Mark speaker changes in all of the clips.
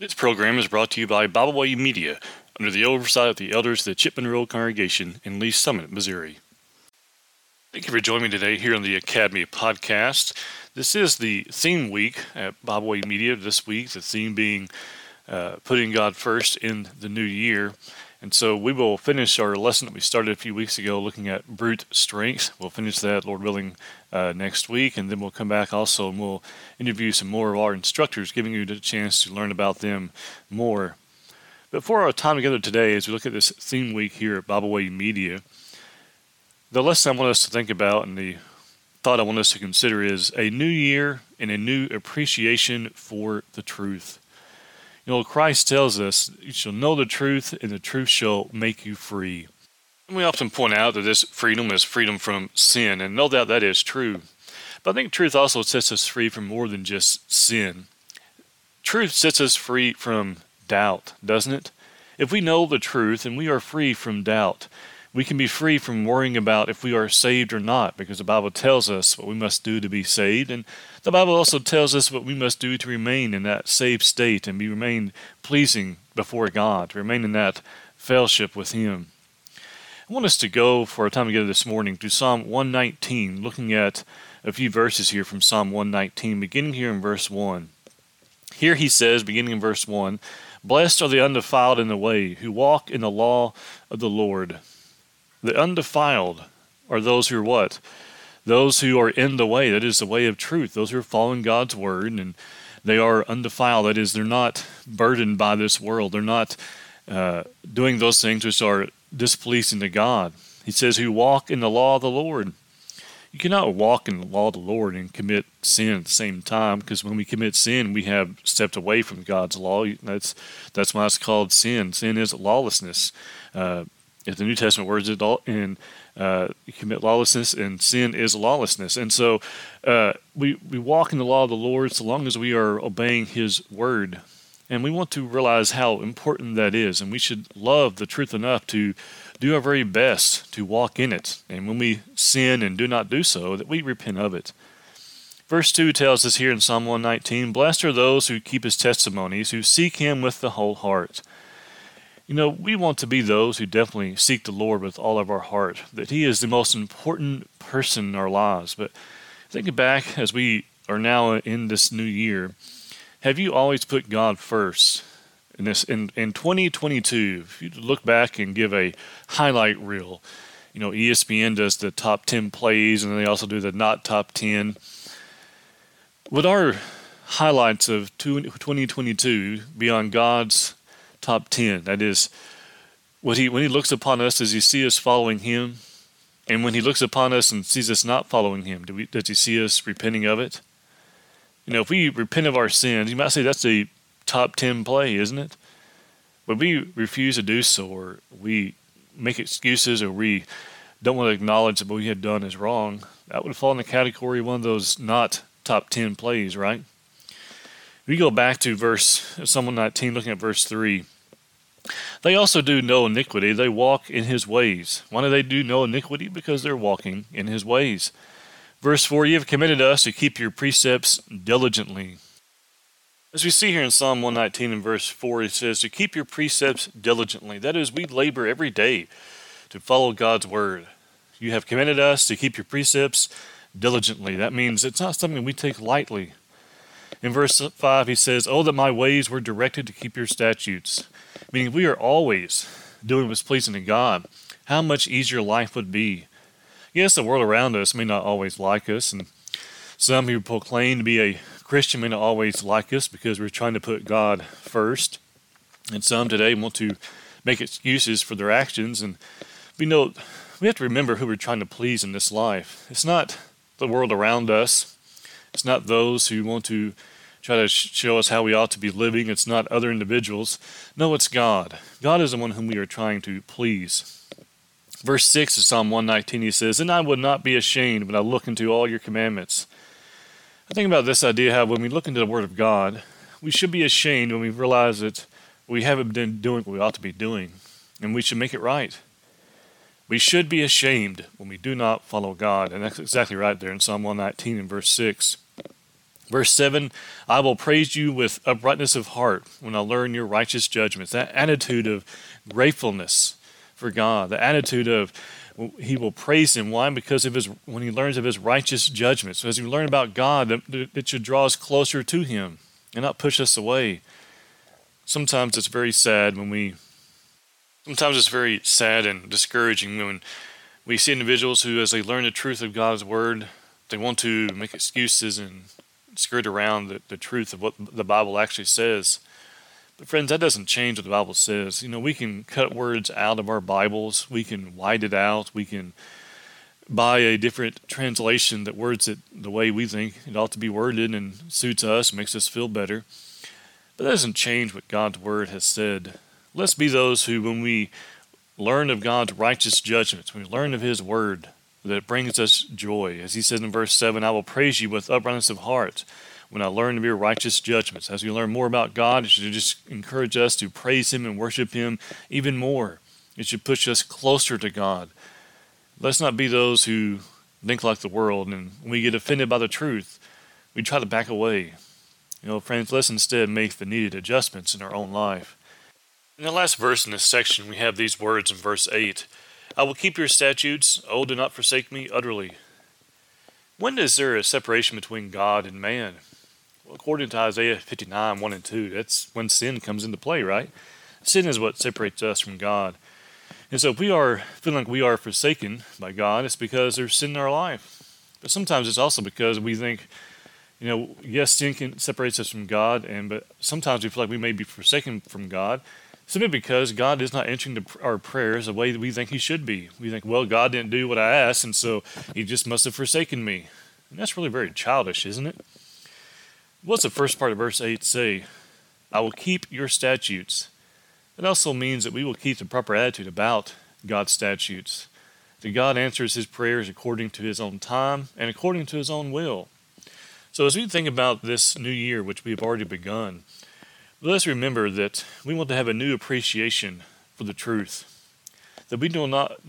Speaker 1: This program is brought to you by Bible Media under the oversight of the elders of the Chipman Road Congregation in Lee's Summit, Missouri. Thank you for joining me today here on the Academy podcast. This is the theme week at Bible Media this week, the theme being uh, putting God first in the new year. And so we will finish our lesson that we started a few weeks ago looking at brute strength. We'll finish that, Lord willing, uh, next week. And then we'll come back also and we'll interview some more of our instructors, giving you the chance to learn about them more. But for our time together today, as we look at this theme week here at Bible Way Media, the lesson I want us to think about and the thought I want us to consider is a new year and a new appreciation for the truth. You know, Christ tells us, You shall know the truth, and the truth shall make you free. And we often point out that this freedom is freedom from sin, and no doubt that is true. But I think truth also sets us free from more than just sin. Truth sets us free from doubt, doesn't it? If we know the truth and we are free from doubt, we can be free from worrying about if we are saved or not, because the Bible tells us what we must do to be saved, and the Bible also tells us what we must do to remain in that saved state and be remain pleasing before God, to remain in that fellowship with Him. I want us to go for a time together this morning to Psalm 119, looking at a few verses here from Psalm 119, beginning here in verse 1. Here he says, beginning in verse 1, Blessed are the undefiled in the way, who walk in the law of the Lord. The undefiled are those who are what? Those who are in the way, that is the way of truth. Those who are following God's word and they are undefiled. That is, they're not burdened by this world. They're not uh, doing those things which are displeasing to God. He says, who walk in the law of the Lord. You cannot walk in the law of the Lord and commit sin at the same time, because when we commit sin, we have stepped away from God's law. That's that's why it's called sin. Sin is lawlessness. Uh, if the New Testament words it in uh, commit lawlessness and sin is lawlessness. And so uh, we, we walk in the law of the Lord so long as we are obeying His word. And we want to realize how important that is. And we should love the truth enough to do our very best to walk in it. And when we sin and do not do so, that we repent of it. Verse 2 tells us here in Psalm 119 Blessed are those who keep His testimonies, who seek Him with the whole heart. You know, we want to be those who definitely seek the Lord with all of our heart, that He is the most important person in our lives. But thinking back as we are now in this new year, have you always put God first? In this in, in 2022, if you look back and give a highlight reel, you know, ESPN does the top 10 plays and they also do the not top 10. Would our highlights of 2022 be on God's top 10. That is, what he, when he looks upon us, does he see us following him? And when he looks upon us and sees us not following him, do we, does he see us repenting of it? You know, if we repent of our sins, you might say that's a top 10 play, isn't it? But we refuse to do so, or we make excuses, or we don't want to acknowledge that what we had done is wrong, that would fall in the category of one of those not top 10 plays, right? We go back to verse Psalm 19, looking at verse 3. They also do no iniquity. They walk in his ways. Why do they do no iniquity? Because they're walking in his ways. Verse 4 You have committed us to keep your precepts diligently. As we see here in Psalm 119 and verse 4, it says, To keep your precepts diligently. That is, we labor every day to follow God's word. You have committed us to keep your precepts diligently. That means it's not something we take lightly. In verse 5, he says, Oh, that my ways were directed to keep your statutes meaning we are always doing what's pleasing to God, how much easier life would be. Yes, the world around us may not always like us, and some who proclaim to be a Christian may not always like us because we're trying to put God first. And some today want to make excuses for their actions. And we know we have to remember who we're trying to please in this life. It's not the world around us, it's not those who want to try to show us how we ought to be living. It's not other individuals. No, it's God. God is the one whom we are trying to please. Verse 6 of Psalm 119, he says, And I would not be ashamed when I look into all your commandments. I think about this idea how when we look into the Word of God, we should be ashamed when we realize that we haven't been doing what we ought to be doing, and we should make it right. We should be ashamed when we do not follow God, and that's exactly right there in Psalm 119 and verse 6. Verse 7 I will praise you with uprightness of heart when I learn your righteous judgments. That attitude of gratefulness for God, the attitude of he will praise him. Why? Because of his when he learns of his righteous judgments. So as you learn about God, it should draw us closer to him and not push us away. Sometimes it's very sad when we sometimes it's very sad and discouraging when we see individuals who as they learn the truth of God's word, they want to make excuses and skirt around the, the truth of what the Bible actually says. But friends, that doesn't change what the Bible says. You know, we can cut words out of our Bibles, we can white it out, we can buy a different translation that words it the way we think it ought to be worded and suits us, makes us feel better. But that doesn't change what God's word has said. Let's be those who, when we learn of God's righteous judgments, when we learn of His word, that brings us joy. As He says in verse 7, I will praise you with uprightness of heart when I learn of your righteous judgments. As we learn more about God, it should just encourage us to praise Him and worship Him even more. It should push us closer to God. Let's not be those who think like the world, and when we get offended by the truth, we try to back away. You know, friends, let's instead make the needed adjustments in our own life. In the last verse in this section, we have these words in verse 8 I will keep your statutes, oh, do not forsake me utterly. When is there a separation between God and man? Well, according to Isaiah 59, 1 and 2, that's when sin comes into play, right? Sin is what separates us from God. And so if we are feeling like we are forsaken by God, it's because there's sin in our life. But sometimes it's also because we think, you know, yes, sin can separates us from God, and but sometimes we feel like we may be forsaken from God simply because God is not answering our prayers the way that we think He should be. We think, well, God didn't do what I asked, and so He just must have forsaken me. And that's really very childish, isn't it? What's the first part of verse 8 say? I will keep your statutes. It also means that we will keep the proper attitude about God's statutes. That God answers his prayers according to his own time and according to his own will. So, as we think about this new year, which we have already begun, let's remember that we want to have a new appreciation for the truth. That we, do not,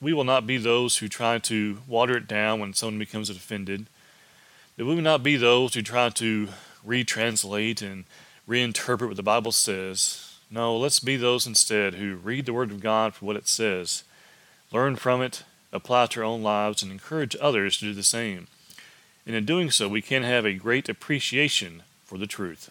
Speaker 1: we will not be those who try to water it down when someone becomes offended that we will not be those who try to retranslate and reinterpret what the Bible says. No, let's be those instead who read the Word of God for what it says, learn from it, apply it to our own lives, and encourage others to do the same. And in doing so, we can have a great appreciation for the truth.